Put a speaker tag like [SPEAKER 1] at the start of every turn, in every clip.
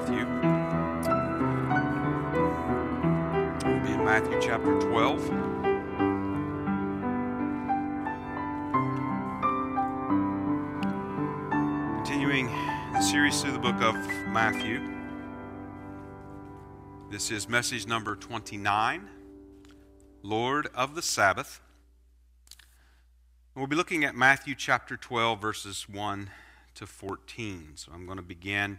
[SPEAKER 1] Matthew. We'll be in Matthew chapter 12. Continuing the series through the book of Matthew. This is message number 29 Lord of the Sabbath. We'll be looking at Matthew chapter 12, verses 1 to 14. So I'm going to begin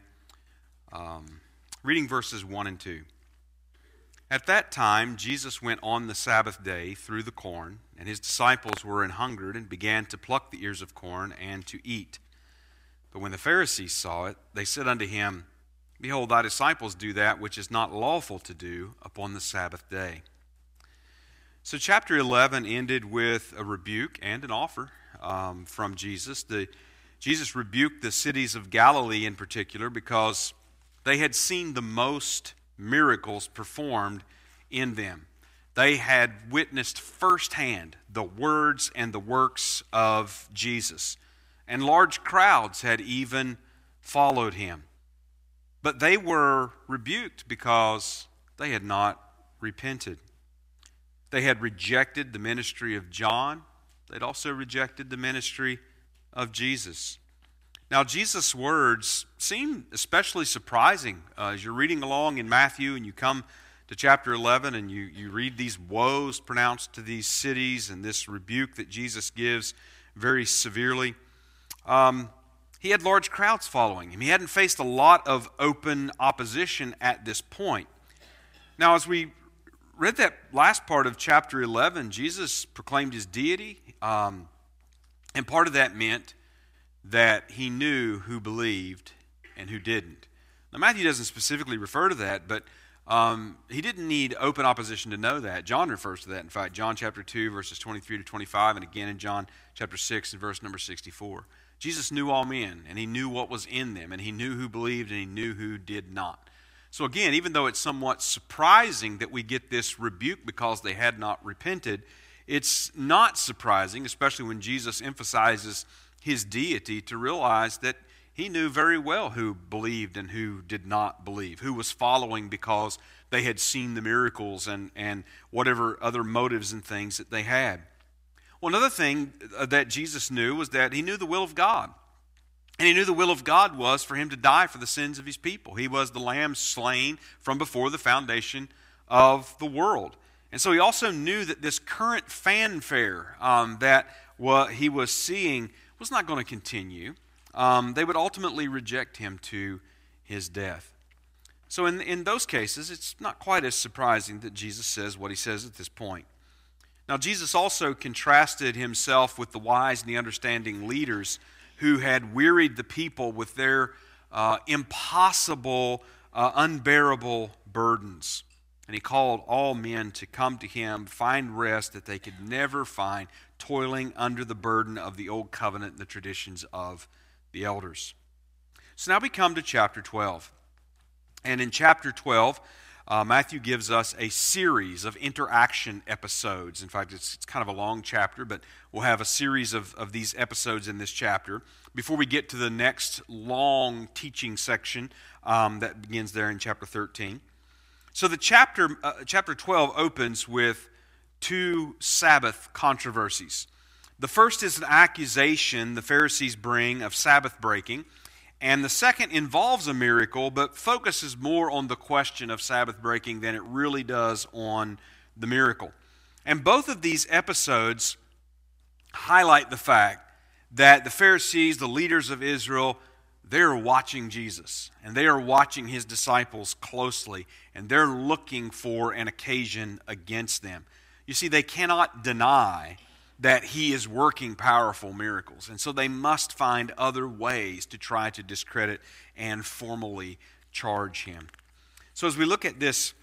[SPEAKER 1] um, reading verses 1 and 2. At that time, Jesus went on the Sabbath day through the corn, and his disciples were an hungered and began to pluck the ears of corn and to eat. But when the Pharisees saw it, they said unto him, Behold, thy disciples do that which is not lawful to do upon the Sabbath day. So, chapter 11 ended with a rebuke and an offer um, from Jesus. The, Jesus rebuked the cities of Galilee in particular because they had seen the most miracles performed in them. They had witnessed firsthand the words and the works of Jesus, and large crowds had even followed him. But they were rebuked because they had not repented. They had rejected the ministry of John. They'd also rejected the ministry of Jesus. Now, Jesus' words seem especially surprising uh, as you're reading along in Matthew and you come to chapter 11 and you, you read these woes pronounced to these cities and this rebuke that Jesus gives very severely. Um, he had large crowds following him. He hadn't faced a lot of open opposition at this point. Now, as we read that last part of chapter 11, Jesus proclaimed his deity, um, and part of that meant that he knew who believed and who didn't. Now, Matthew doesn't specifically refer to that, but um, he didn't need open opposition to know that. John refers to that. In fact, John chapter 2, verses 23 to 25, and again in John chapter 6 and verse number 64. Jesus knew all men, and he knew what was in them, and he knew who believed, and he knew who did not. So, again, even though it's somewhat surprising that we get this rebuke because they had not repented, it's not surprising, especially when Jesus emphasizes his deity, to realize that he knew very well who believed and who did not believe, who was following because they had seen the miracles and, and whatever other motives and things that they had. Well, another thing that Jesus knew was that he knew the will of God. And he knew the will of God was for him to die for the sins of his people. He was the lamb slain from before the foundation of the world. And so he also knew that this current fanfare um, that he was seeing was not going to continue. Um, they would ultimately reject him to his death. So, in, in those cases, it's not quite as surprising that Jesus says what he says at this point. Now, Jesus also contrasted himself with the wise and the understanding leaders who had wearied the people with their uh, impossible, uh, unbearable burdens. And he called all men to come to him, find rest that they could never find, toiling under the burden of the old covenant and the traditions of the elders. So now we come to chapter 12. And in chapter 12, uh, Matthew gives us a series of interaction episodes. In fact, it's, it's kind of a long chapter, but we'll have a series of, of these episodes in this chapter before we get to the next long teaching section um, that begins there in chapter 13. So the chapter, uh, chapter 12 opens with two Sabbath controversies. The first is an accusation the Pharisees bring of Sabbath breaking. And the second involves a miracle, but focuses more on the question of Sabbath breaking than it really does on the miracle. And both of these episodes highlight the fact that the Pharisees, the leaders of Israel, they're watching Jesus and they are watching his disciples closely and they're looking for an occasion against them. You see, they cannot deny that he is working powerful miracles. And so they must find other ways to try to discredit and formally charge him. So as we look at this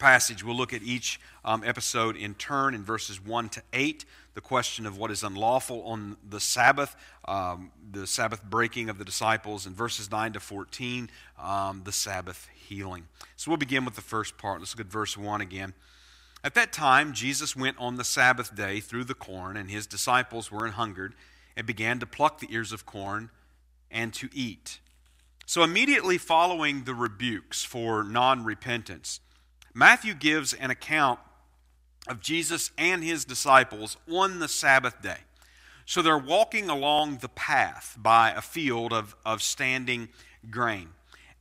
[SPEAKER 1] passage, we'll look at each um, episode in turn in verses 1 to 8. The question of what is unlawful on the Sabbath, um, the Sabbath breaking of the disciples, in verses 9 to 14, um, the Sabbath healing. So we'll begin with the first part. Let's look at verse 1 again. At that time, Jesus went on the Sabbath day through the corn, and his disciples were an hungered, and began to pluck the ears of corn and to eat. So, immediately following the rebukes for non repentance, Matthew gives an account of Jesus and his disciples on the Sabbath day. So, they're walking along the path by a field of, of standing grain.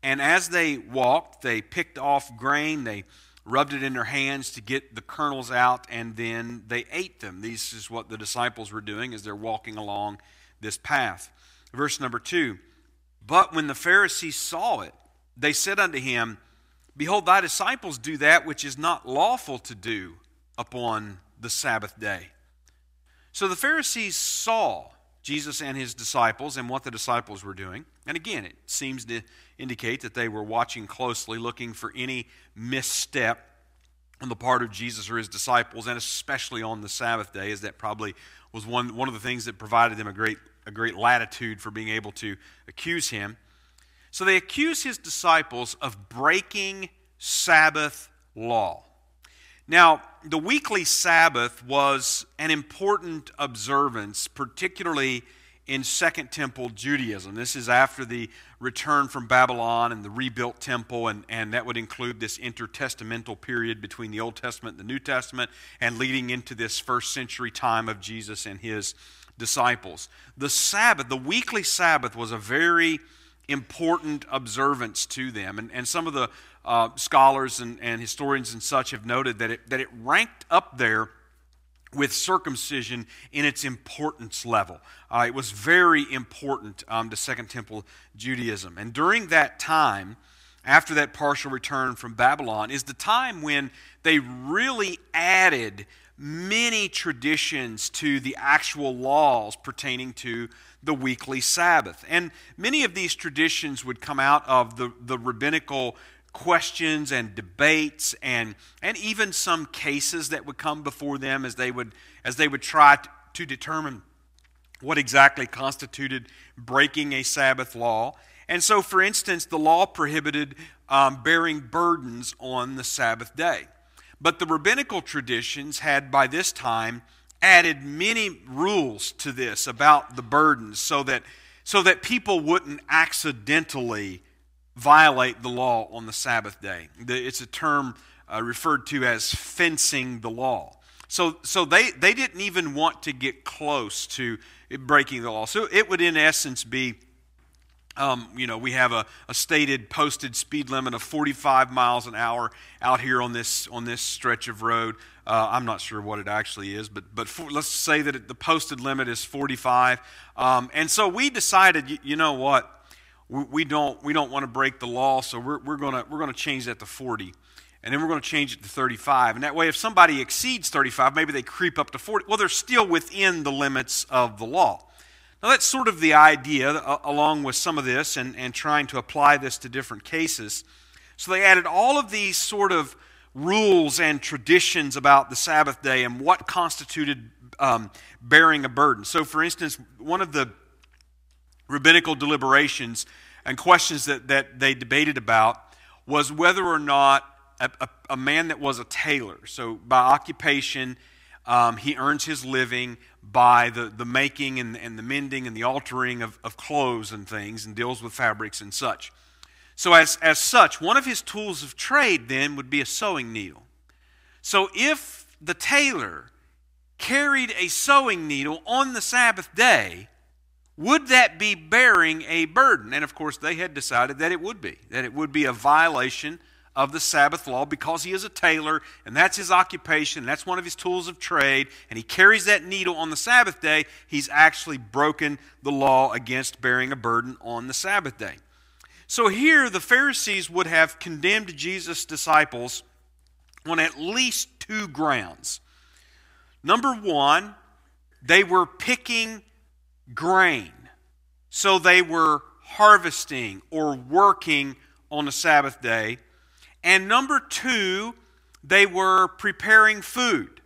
[SPEAKER 1] And as they walked, they picked off grain, they rubbed it in their hands to get the kernels out, and then they ate them. This is what the disciples were doing as they're walking along this path. Verse number two But when the Pharisees saw it, they said unto him, Behold, thy disciples do that which is not lawful to do upon the Sabbath day. So the Pharisees saw Jesus and his disciples and what the disciples were doing. And again, it seems to indicate that they were watching closely, looking for any misstep on the part of Jesus or his disciples, and especially on the Sabbath day, as that probably was one, one of the things that provided them a great, a great latitude for being able to accuse him. So they accuse his disciples of breaking Sabbath law. Now, the weekly Sabbath was an important observance, particularly in Second Temple Judaism. This is after the return from Babylon and the rebuilt temple, and, and that would include this intertestamental period between the Old Testament and the New Testament, and leading into this first century time of Jesus and his disciples. The Sabbath, the weekly Sabbath, was a very important observance to them. And, and some of the uh, scholars and, and historians and such have noted that it, that it ranked up there with circumcision in its importance level. Uh, it was very important um, to Second Temple Judaism. And during that time, after that partial return from Babylon, is the time when they really added many traditions to the actual laws pertaining to the weekly Sabbath. And many of these traditions would come out of the, the rabbinical questions and debates and, and even some cases that would come before them as they would, as they would try to determine what exactly constituted breaking a Sabbath law. And so, for instance, the law prohibited um, bearing burdens on the Sabbath day. But the rabbinical traditions had by this time added many rules to this about the burdens so that, so that people wouldn't accidentally violate the law on the Sabbath day. It's a term uh, referred to as fencing the law. So, so they, they didn't even want to get close to breaking the law. So it would, in essence, be um, you know, we have a, a, stated posted speed limit of 45 miles an hour out here on this on this stretch of road. Uh, I'm not sure what it actually is, but but for, let's say that it, the posted limit is 45. Um, and so we decided, you, you know what, we, don't we don't want to break the law, so we're, we're gonna we're gonna change that to 40 and then we're going to change it to 35. And that way, if somebody exceeds 35, maybe they creep up to 40. Well, they're still within the limits of the law. Now, that's sort of the idea, uh, along with some of this, and, and trying to apply this to different cases. So they added all of these sort of rules and traditions about the Sabbath day and what constituted um, bearing a burden. So, for instance, one of the rabbinical deliberations and questions that, that they debated about was whether or not a, a, a man that was a tailor, so by occupation, um, he earns his living by the, the making and, and the mending and the altering of, of clothes and things and deals with fabrics and such. So, as, as such, one of his tools of trade then would be a sewing needle. So, if the tailor carried a sewing needle on the Sabbath day, would that be bearing a burden? And of course, they had decided that it would be, that it would be a violation of the Sabbath law because he is a tailor and that's his occupation, that's one of his tools of trade, and he carries that needle on the Sabbath day, he's actually broken the law against bearing a burden on the Sabbath day. So here, the Pharisees would have condemned Jesus' disciples on at least two grounds. Number one, they were picking grain. So they were harvesting or working on the Sabbath day. And number two, they were preparing food.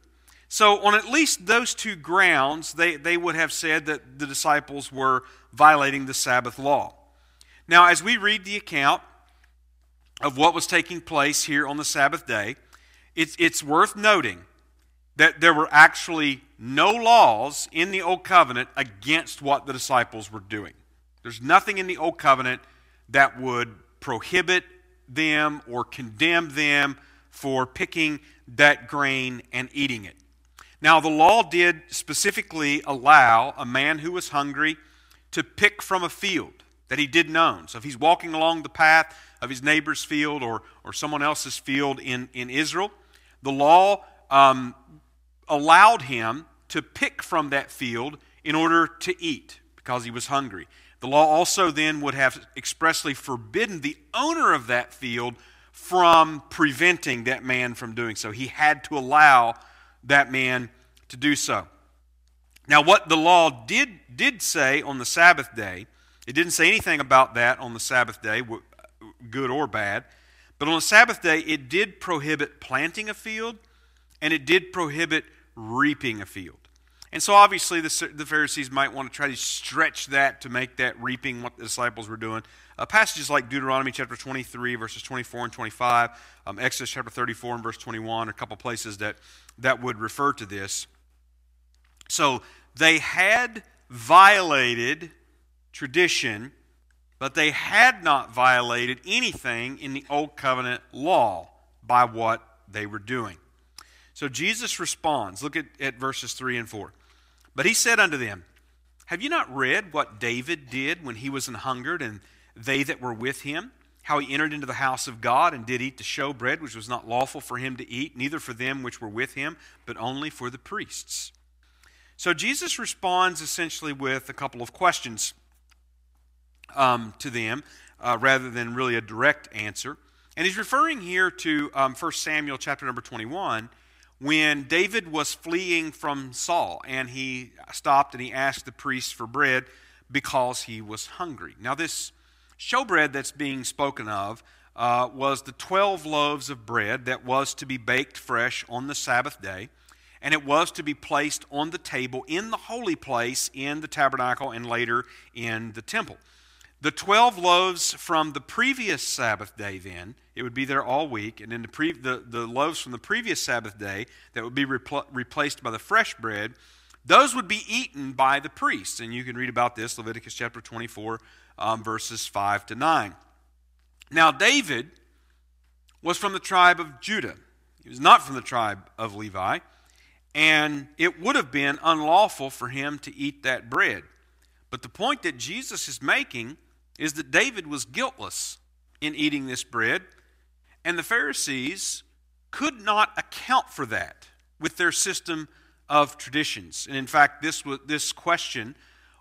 [SPEAKER 1] So, on at least those two grounds, they, they would have said that the disciples were violating the Sabbath law. Now, as we read the account of what was taking place here on the Sabbath day, it's, it's worth noting that there were actually no laws in the Old Covenant against what the disciples were doing. There's nothing in the Old Covenant that would prohibit them or condemn them for picking that grain and eating it. Now, the law did specifically allow a man who was hungry to pick from a field that he didn't own. So if he's walking along the path of his neighbor's field or, or someone else's field in, in Israel, the law um, allowed him to pick from that field in order to eat because he was hungry. The law also then would have expressly forbidden the owner of that field from preventing that man from doing so. He had to allow that man to do so. Now, what the law did, did say on the Sabbath day, it didn't say anything about that on the Sabbath day, good or bad. But on the Sabbath day, it did prohibit planting a field and it did prohibit reaping a field. And so obviously the, the Pharisees might want to try to stretch that to make that reaping what the disciples were doing. Uh, passages like Deuteronomy chapter 23, verses 24 and 25, um, Exodus chapter 34 and verse 21, a couple places that, that would refer to this. So they had violated tradition, but they had not violated anything in the Old Covenant law by what they were doing. So Jesus responds. Look at, at verses 3 and 4. But he said unto them, Have you not read what David did when he was an hungered, and they that were with him? How he entered into the house of God and did eat the showbread, which was not lawful for him to eat, neither for them which were with him, but only for the priests. So Jesus responds essentially with a couple of questions um, to them, uh, rather than really a direct answer. And he's referring here to um, 1 Samuel chapter number 21 when David was fleeing from Saul and he stopped and he asked the priest for bread because he was hungry. Now, this showbread that's being spoken of uh, was the 12 loaves of bread that was to be baked fresh on the Sabbath day, and it was to be placed on the table in the holy place in the tabernacle and later in the temple. The 12 loaves from the previous Sabbath day, then, it would be there all week, and then the, pre- the, the loaves from the previous Sabbath day that would be repl- replaced by the fresh bread, those would be eaten by the priests. And you can read about this, Leviticus chapter 24, um, verses 5 to 9. Now, David was from the tribe of Judah, he was not from the tribe of Levi, and it would have been unlawful for him to eat that bread. But the point that Jesus is making is that David was guiltless in eating this bread, and the Pharisees could not account for that with their system of traditions. And in fact, this, was, this question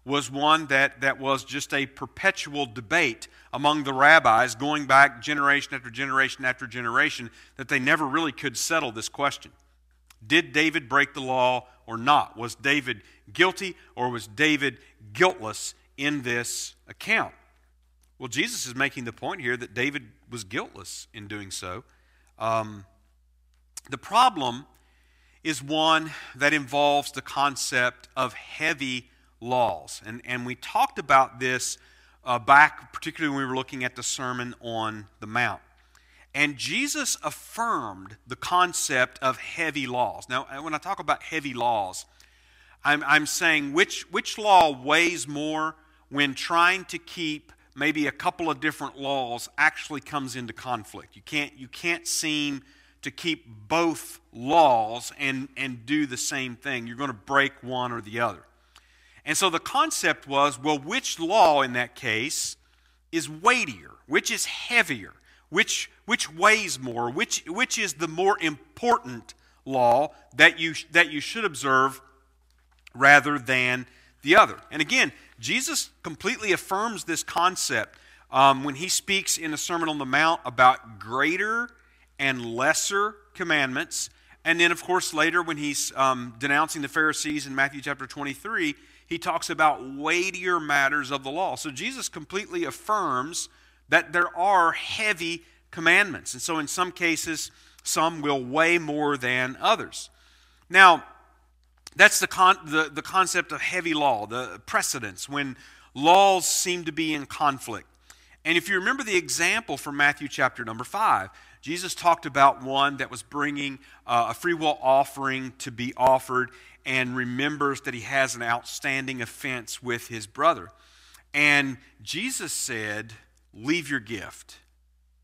[SPEAKER 1] was one that, that was just a perpetual debate among the rabbis going back generation after generation after generation that they never really could settle this question. Did David break the law or not? Was David guilty or was David guiltless in this account? Well, Jesus is making the point here that David was guiltless in doing so. Um, the problem is one that involves the concept of heavy laws. And, and we talked about this uh, back, particularly when we were looking at the Sermon on the Mount. And Jesus affirmed the concept of heavy laws. Now, when I talk about heavy laws, I'm, I'm saying which, which law weighs more when trying to keep maybe a couple of different laws actually comes into conflict. You can't, you can't seem to keep both laws and, and do the same thing. You're going to break one or the other. And so the concept was well, which law in that case is weightier? Which is heavier? Which, which weighs more? Which, which is the more important law that you, that you should observe rather than the other? And again, Jesus completely affirms this concept um, when he speaks in the Sermon on the Mount about greater and lesser commandments. And then, of course, later when he's um, denouncing the Pharisees in Matthew chapter 23, he talks about weightier matters of the law. So Jesus completely affirms that there are heavy commandments. And so, in some cases, some will weigh more than others. Now, that's the, con- the, the concept of heavy law, the precedence, when laws seem to be in conflict. And if you remember the example from Matthew chapter number 5, Jesus talked about one that was bringing uh, a free will offering to be offered and remembers that he has an outstanding offense with his brother. And Jesus said, leave your gift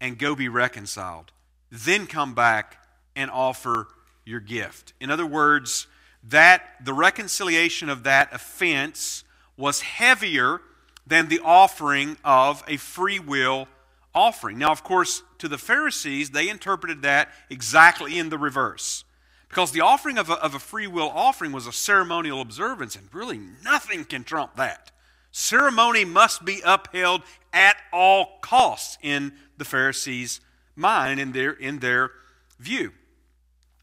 [SPEAKER 1] and go be reconciled. Then come back and offer your gift. In other words, that the reconciliation of that offense was heavier than the offering of a free will offering. Now, of course, to the Pharisees, they interpreted that exactly in the reverse. Because the offering of a, of a free will offering was a ceremonial observance, and really nothing can trump that. Ceremony must be upheld at all costs in the Pharisees' mind, in their, in their view.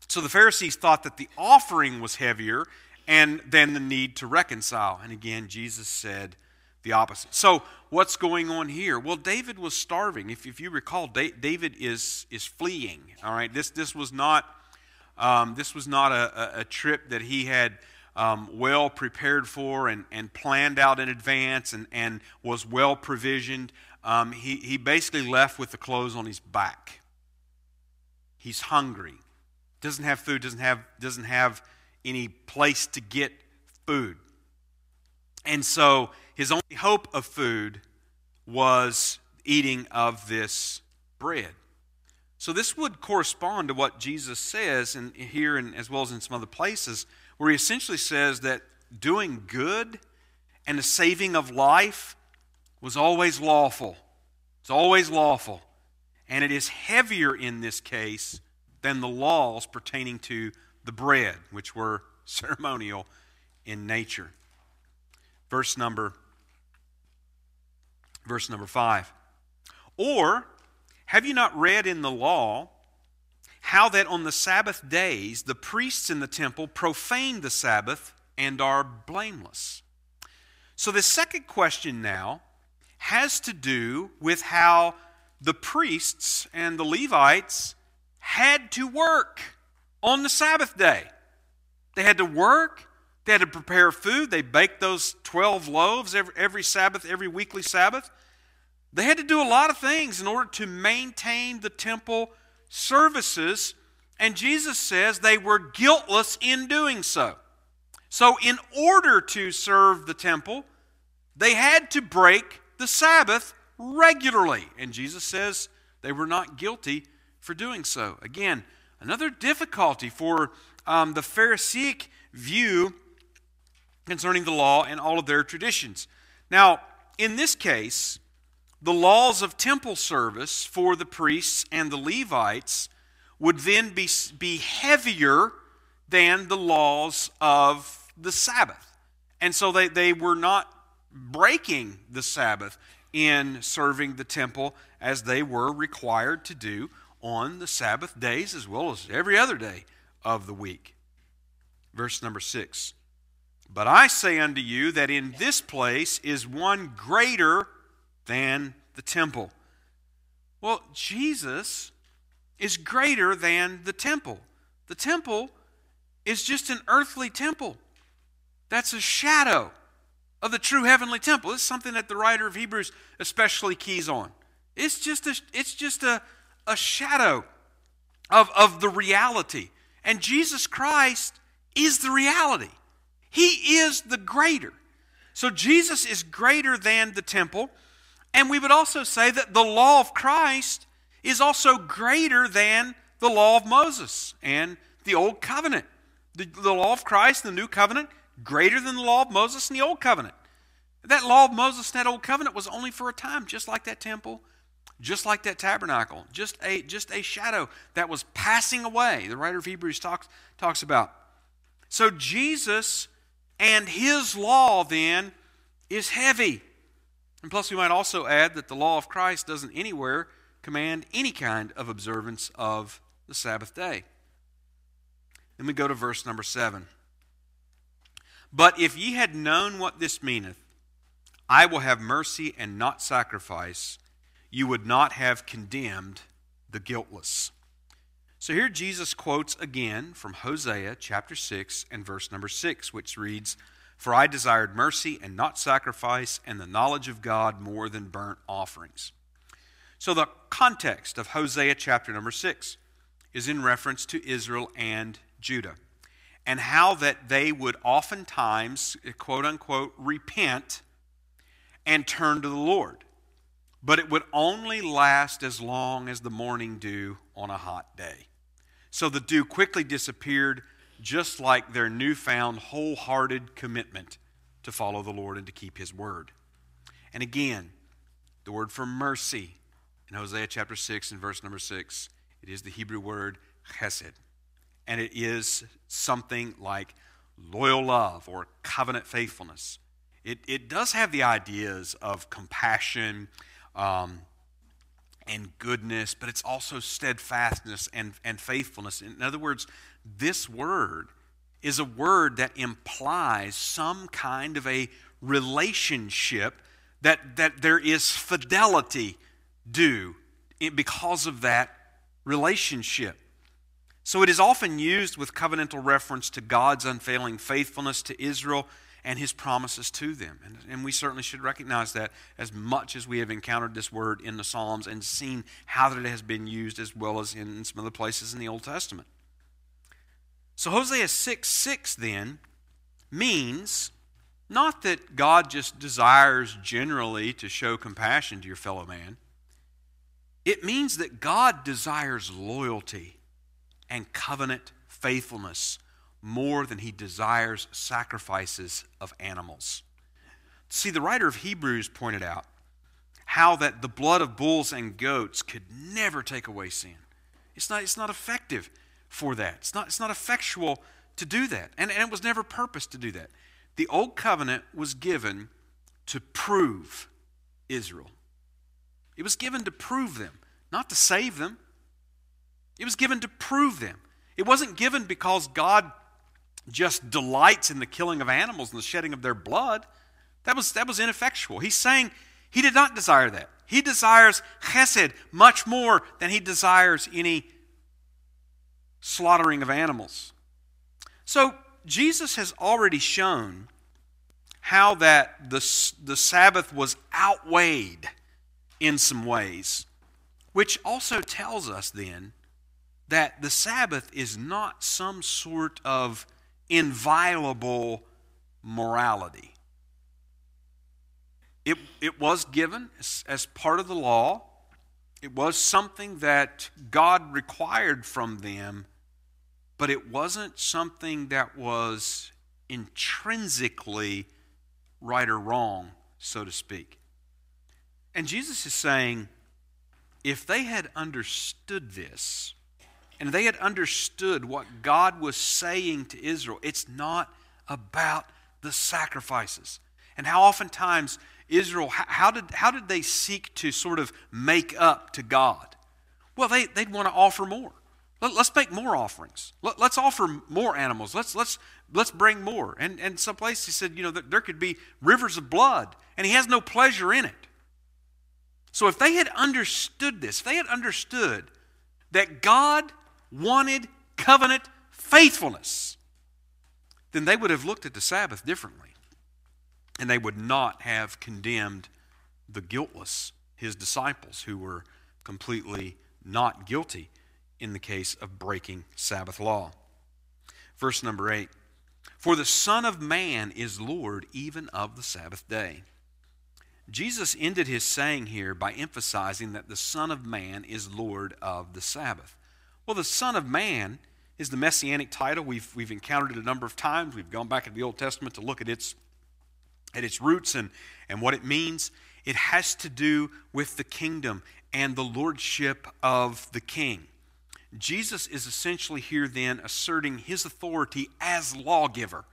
[SPEAKER 1] So the Pharisees thought that the offering was heavier and then the need to reconcile. And again, Jesus said the opposite. So what's going on here? Well, David was starving. If, if you recall, David is, is fleeing. All right, this, this was not, um, this was not a, a, trip that he had um, well prepared for and, and planned out in advance and, and was well provisioned. Um, he, he basically left with the clothes on his back. He's hungry doesn't have food, doesn't have, doesn't have any place to get food. And so his only hope of food was eating of this bread. So this would correspond to what Jesus says and here and as well as in some other places, where he essentially says that doing good and the saving of life was always lawful. It's always lawful. And it is heavier in this case than the laws pertaining to the bread, which were ceremonial in nature. Verse number verse number 5. Or have you not read in the law how that on the Sabbath days the priests in the temple profane the Sabbath and are blameless? So the second question now has to do with how the priests and the Levites had to work on the Sabbath day. They had to work, they had to prepare food, they baked those 12 loaves every, every Sabbath, every weekly Sabbath. They had to do a lot of things in order to maintain the temple services, and Jesus says they were guiltless in doing so. So, in order to serve the temple, they had to break the Sabbath regularly. And Jesus says they were not guilty for doing so. Again, another difficulty for um, the Pharisaic view concerning the law and all of their traditions. Now, in this case, the laws of temple service for the priests and the Levites would then be, be heavier than the laws of the Sabbath. And so they, they were not breaking the Sabbath in serving the temple as they were required to do on the Sabbath days as well as every other day of the week. Verse number six. But I say unto you that in this place is one greater than the temple. Well, Jesus is greater than the temple. The temple is just an earthly temple. That's a shadow of the true heavenly temple. Is something that the writer of Hebrews especially keys on. It's just a, it's just a, a shadow of, of the reality. And Jesus Christ is the reality. He is the greater. So Jesus is greater than the temple. And we would also say that the law of Christ is also greater than the law of Moses and the Old Covenant. The, the law of Christ, the New Covenant, greater than the law of Moses and the Old Covenant. That law of Moses and that Old Covenant was only for a time, just like that temple just like that tabernacle, just a, just a shadow that was passing away. The writer of Hebrews talks, talks about. So Jesus and his law then is heavy. And plus, we might also add that the law of Christ doesn't anywhere command any kind of observance of the Sabbath day. Then we go to verse number seven. But if ye had known what this meaneth, I will have mercy and not sacrifice you would not have condemned the guiltless. So here Jesus quotes again from Hosea chapter 6 and verse number 6, which reads, For I desired mercy and not sacrifice, and the knowledge of God more than burnt offerings. So the context of Hosea chapter number 6 is in reference to Israel and Judah, and how that they would oftentimes, quote unquote, repent and turn to the Lord. But it would only last as long as the morning dew on a hot day. So the dew quickly disappeared, just like their newfound wholehearted commitment to follow the Lord and to keep His word. And again, the word for mercy in Hosea chapter 6 and verse number 6, it is the Hebrew word chesed. And it is something like loyal love or covenant faithfulness. It, it does have the ideas of compassion um, and goodness, but it's also steadfastness and, and faithfulness. In other words, this word is a word that implies some kind of a relationship that, that there is fidelity due because of that relationship. So it is often used with covenantal reference to God's unfailing faithfulness to Israel and his promises to them. And, and, we certainly should recognize that as much as we have encountered this word in the Psalms and seen how that it has been used as well as in some other places in the Old Testament. So Hosea 6 6 then means not that God just desires generally to show compassion to your fellow man. It means that God desires loyalty and covenant faithfulness more than he desires sacrifices of animals. See, the writer of Hebrews pointed out how that the blood of bulls and goats could never take away sin. It's not, it's not effective for that. It's not, it's not effectual to do that. And, and it was never purposed to do that. The old covenant was given to prove Israel. It was given to prove them, not to save them. It was given to prove them. It wasn't given because God just delights in the killing of animals and the shedding of their blood. That was, that was ineffectual. He's saying he did not desire that. He desires chesed much more than he desires any slaughtering of animals. So, Jesus has already shown how that the, the Sabbath was outweighed in some ways, which also tells us then that the Sabbath is not some sort of inviolable morality. It, it was given as, as part of the law. It was something that God required from them, but it wasn't something that was intrinsically right or wrong, so to speak. And Jesus is saying, if they had understood this, and they had understood what God was saying to Israel. It's not about the sacrifices. And how oftentimes Israel, how did, how did they seek to sort of make up to God? Well, they, they'd want to offer more. Let, us make more offerings. Let, us offer more animals. Let's, let's, let's bring more. And, and some place he said, you know, there could be rivers of blood, and he has no pleasure in it. So if they had understood this, if they had understood that God wanted covenant faithfulness, then they would have looked at the Sabbath differently. And they would not have condemned the guiltless, his disciples, who were completely not guilty in the case of breaking Sabbath law. Verse number 8 For the Son of Man is Lord even of the Sabbath day. Jesus ended his saying here by emphasizing that the Son of Man is Lord of the Sabbath. Well, the Son of Man is the messianic title. We've, we've encountered it a number of times. We've gone back into the Old Testament to look at its, at its roots and, and what it means. It has to do with the kingdom and the lordship of the king. Jesus is essentially here then asserting his authority as lawgiver,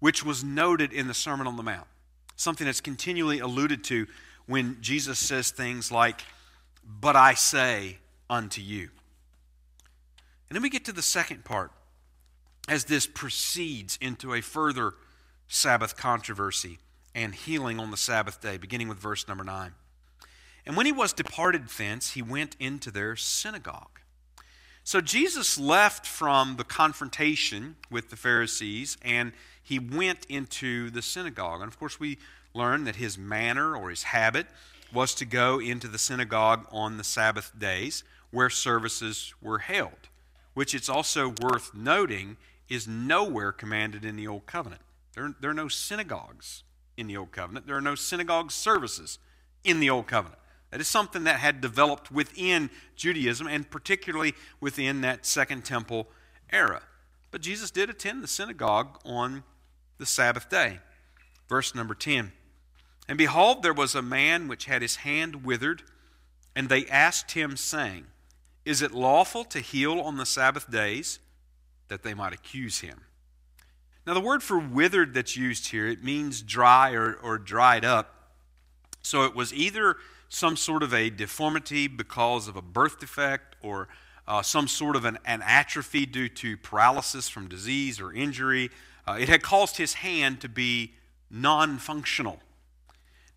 [SPEAKER 1] which was noted in the Sermon on the Mount. Something that's continually alluded to when Jesus says things like, But I say unto you. And then we get to the second part as this proceeds into a further Sabbath controversy and healing on the Sabbath day, beginning with verse number 9. And when he was departed thence, he went into their synagogue. So Jesus left from the confrontation with the Pharisees and he went into the synagogue. And of course, we learn that his manner or his habit was to go into the synagogue on the Sabbath days where services were held which it's also worth noting is nowhere commanded in the Old Covenant. There, there are no synagogues in the Old Covenant, there are no synagogue services in the Old Covenant. That is something that had developed within Judaism and particularly within that Second Temple era. But Jesus did attend the synagogue on the Sabbath day. Verse number 10 And behold, there was a man which had his hand withered, and they asked him, saying, Is it lawful to heal on the Sabbath days? That they might accuse him. Now, the word for withered that's used here, it means dry or, or dried up. So it was either some sort of a deformity because of a birth defect or uh, some sort of an, an, atrophy due to paralysis from disease or injury. Uh, it had caused his hand to be non functional.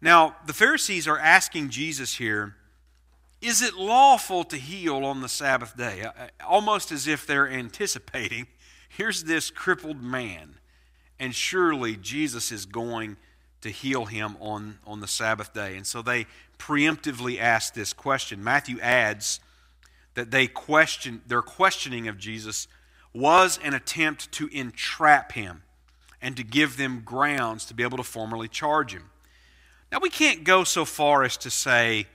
[SPEAKER 1] Now, the Pharisees are asking Jesus here, is it lawful to heal on the Sabbath day? Almost as if they're anticipating, here's this crippled man, and surely Jesus is going to heal him on, on the Sabbath day. And so they preemptively ask this question. Matthew adds that they question, their questioning of Jesus was an attempt to entrap him and to give them grounds to be able to formally charge him. Now, we can't go so far as to say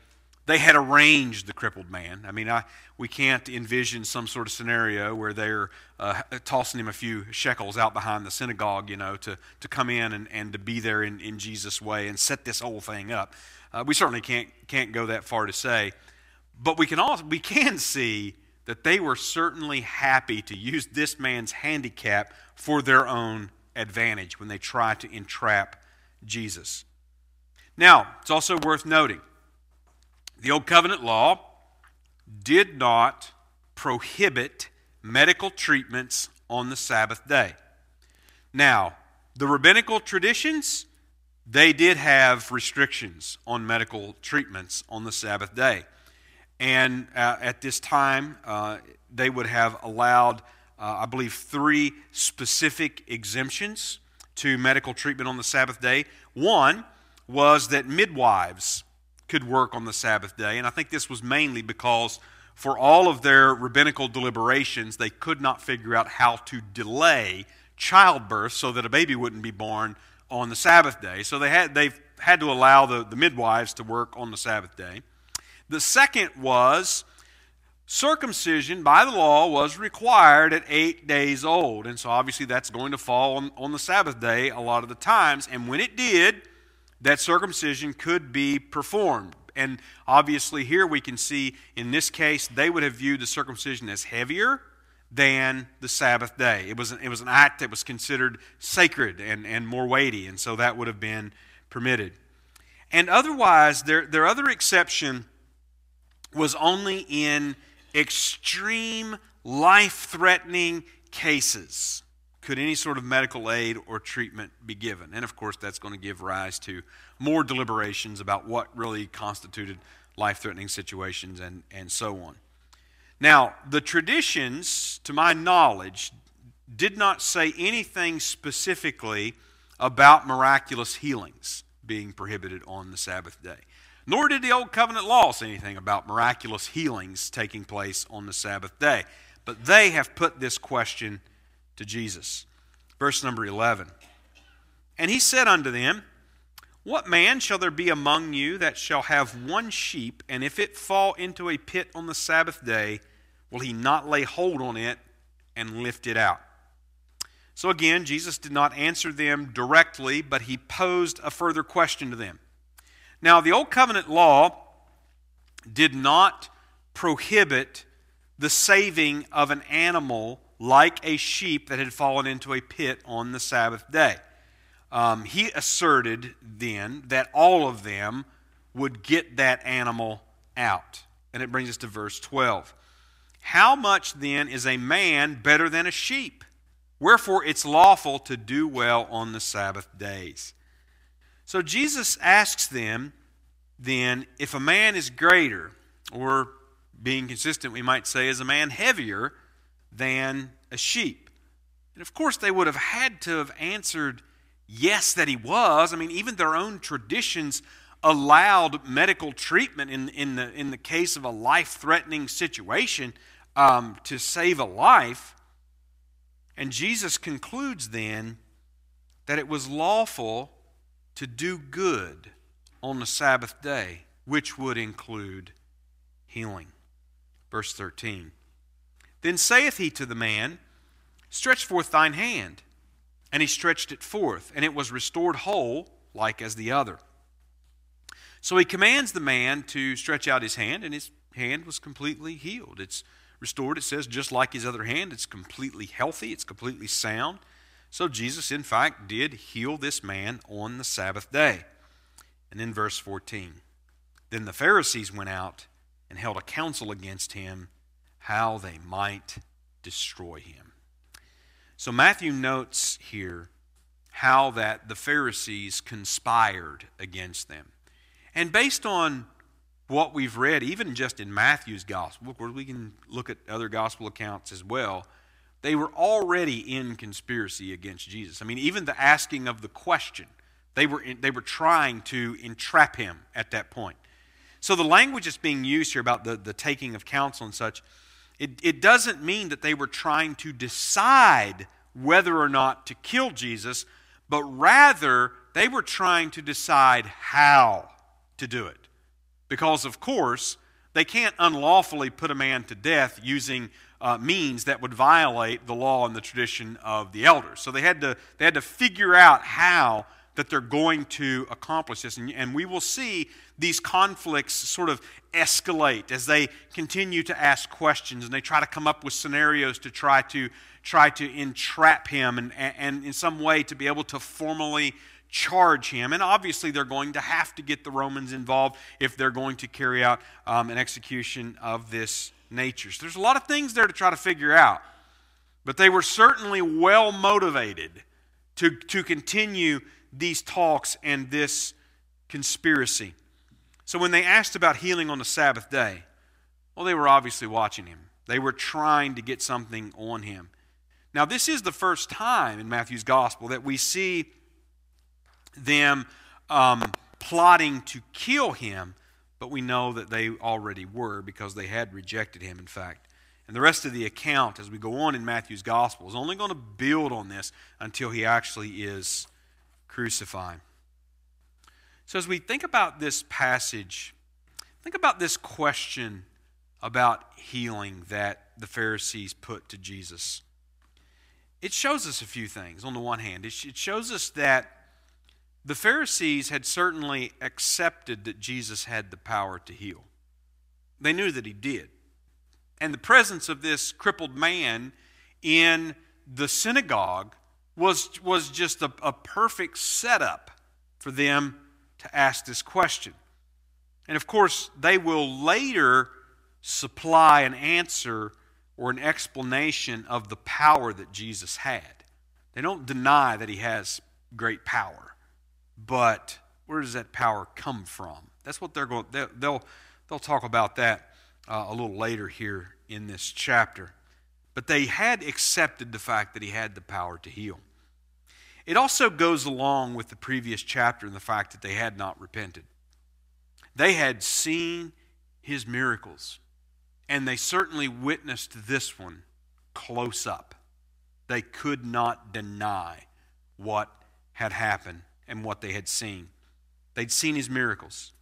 [SPEAKER 1] they had arranged the crippled man. I mean, I, we can't envision some sort of scenario where they're uh, tossing him a few shekels out behind the synagogue, you know, to, to come in and, and to be there in, in Jesus' way and set this whole thing up. Uh, we certainly can't, can't go that far to say. But we can, also, we can see that they were certainly happy to use this man's handicap for their own advantage when they try to entrap Jesus. Now, it's also worth noting the Old Covenant law did not prohibit medical treatments on the Sabbath day. Now, the rabbinical traditions, they did have restrictions on medical treatments on the Sabbath day. And uh, at this time, uh, they would have allowed, uh, I believe, three specific exemptions to medical treatment on the Sabbath day. One was that midwives could work on the Sabbath day. And I think this was mainly because for all of their rabbinical deliberations, they could not figure out how to delay childbirth so that a baby wouldn't be born on the Sabbath day. So they had, they've had to allow the, the midwives to work on the Sabbath day. The second was circumcision by the law was required at eight days old. And so obviously that's going to fall on, on the Sabbath day a lot of the times. And when it did, that circumcision could be performed. And obviously, here we can see in this case, they would have viewed the circumcision as heavier than the Sabbath day. It was an, it was an act that was considered sacred and, and more weighty, and so that would have been permitted. And otherwise, their, their other exception was only in extreme life threatening cases could any sort of medical aid or treatment be given? And of course, that's going to give rise to more deliberations about what really constituted life threatening situations and, and so on. Now, the traditions, to my knowledge, did not say anything specifically about miraculous healings being prohibited on the Sabbath day. Nor did the Old Covenant law say anything about miraculous healings taking place on the Sabbath day. But they have put this question to Jesus. Verse number 11. And he said unto them, What man shall there be among you that shall have one sheep, and if it fall into a pit on the Sabbath day, will he not lay hold on it and lift it out? So again, Jesus did not answer them directly, but he posed a further question to them. Now, the Old Covenant law did not prohibit the saving of an animal like a sheep that had fallen into a pit on the Sabbath day. Um, he asserted then that all of them would get that animal out. And it brings us to verse 12. How much then is a man better than a sheep? Wherefore it's lawful to do well on the Sabbath days. So Jesus asks them then if a man is greater, or being consistent, we might say, is a man heavier than a sheep. And of course, they would have had to have answered yes, that he was. I mean, even their own traditions allowed medical treatment in, in, the, in the case of a life threatening situation um, to save a life. And Jesus concludes then that it was lawful to do good on the Sabbath day which would include healing. Verse 13 Then saith he to the man, Stretch forth thine hand. And he stretched it forth, and it was restored whole, like as the other. So he commands the man to stretch out his hand, and his hand was completely healed. It's restored, it says, just like his other hand. It's completely healthy, it's completely sound. So Jesus, in fact, did heal this man on the Sabbath day. And then verse 14 Then the Pharisees went out and held a council against him, how they might destroy him. So Matthew notes here how that the Pharisees conspired against them. And based on what we've read, even just in Matthew's gospel, of course, we can look at other gospel accounts as well. They were already in conspiracy against Jesus. I mean, even the asking of the question, they were, in, they were trying to entrap him at that point. So the language that's being used here about the, the taking of counsel and such it, it doesn't mean that they were trying to decide whether or not to kill Jesus, but rather they were trying to decide how to do it. Because, of course, they can't unlawfully put a man to death using uh, means that would violate the law and the tradition of the elders. So they had to, they had to figure out how that they're going to accomplish this. And, and we will see these conflicts sort of escalate as they continue to ask questions and they try to come up with scenarios to try to try to entrap him and, and in some way to be able to formally charge him. And obviously, they're going to have to get the Romans involved if they're going to carry out um, an execution of this nature. So there's a lot of things there to try to figure out. But they were certainly well motivated to, to continue these talks and this conspiracy. So when they asked about healing on the Sabbath day, well, they were obviously watching him. They were trying to get something on him. Now, this is the first time in Matthew's gospel that we see them um, plotting to kill him, but we know that they already were because they had rejected him, in fact. And the rest of the account, as we go on in Matthew's gospel, is only going to build on this until he actually is crucified. So, as we think about this passage, think about this question about healing that the Pharisees put to Jesus. It shows us a few things. On the one hand, it shows us that the Pharisees had certainly accepted that Jesus had the power to heal, they knew that he did. And the presence of this crippled man in the synagogue was, was just a, a perfect setup for them to ask this question. And of course, they will later supply an answer or an explanation of the power that Jesus had. They don't deny that he has great power, but where does that power come from? That's what they're going. They'll they'll, talk about that uh, a little later here in this chapter. But they had accepted the fact that he had the power to heal. It also goes along with the previous chapter and the fact that they had not repented. They had seen his miracles, and they certainly witnessed this one close up. They could not deny what had happened and what they had seen. They'd seen his miracles.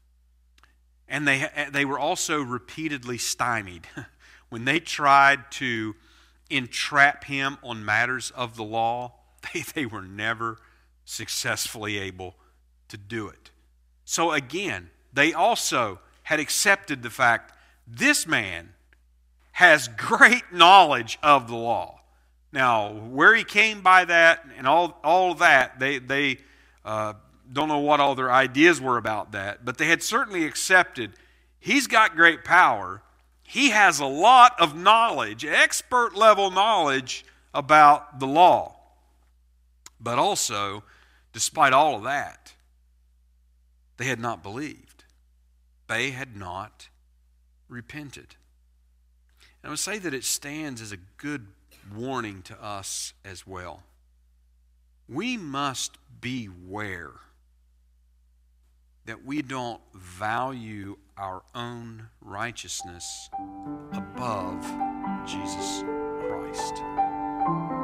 [SPEAKER 1] And they, they were also repeatedly stymied. when they tried to entrap him on matters of the law, they, they were never successfully able to do it. So again, they also had accepted the fact this man has great knowledge of the law. Now, where he came by that and all, all that, they, they uh, don't know what all their ideas were about that, but they had certainly accepted he's got great power he has a lot of knowledge, expert level knowledge about the law. But also, despite all of that, they had not believed. They had not repented. And I would say that it stands as a good warning to us as well. We must beware that we don't value our own righteousness above Jesus Christ.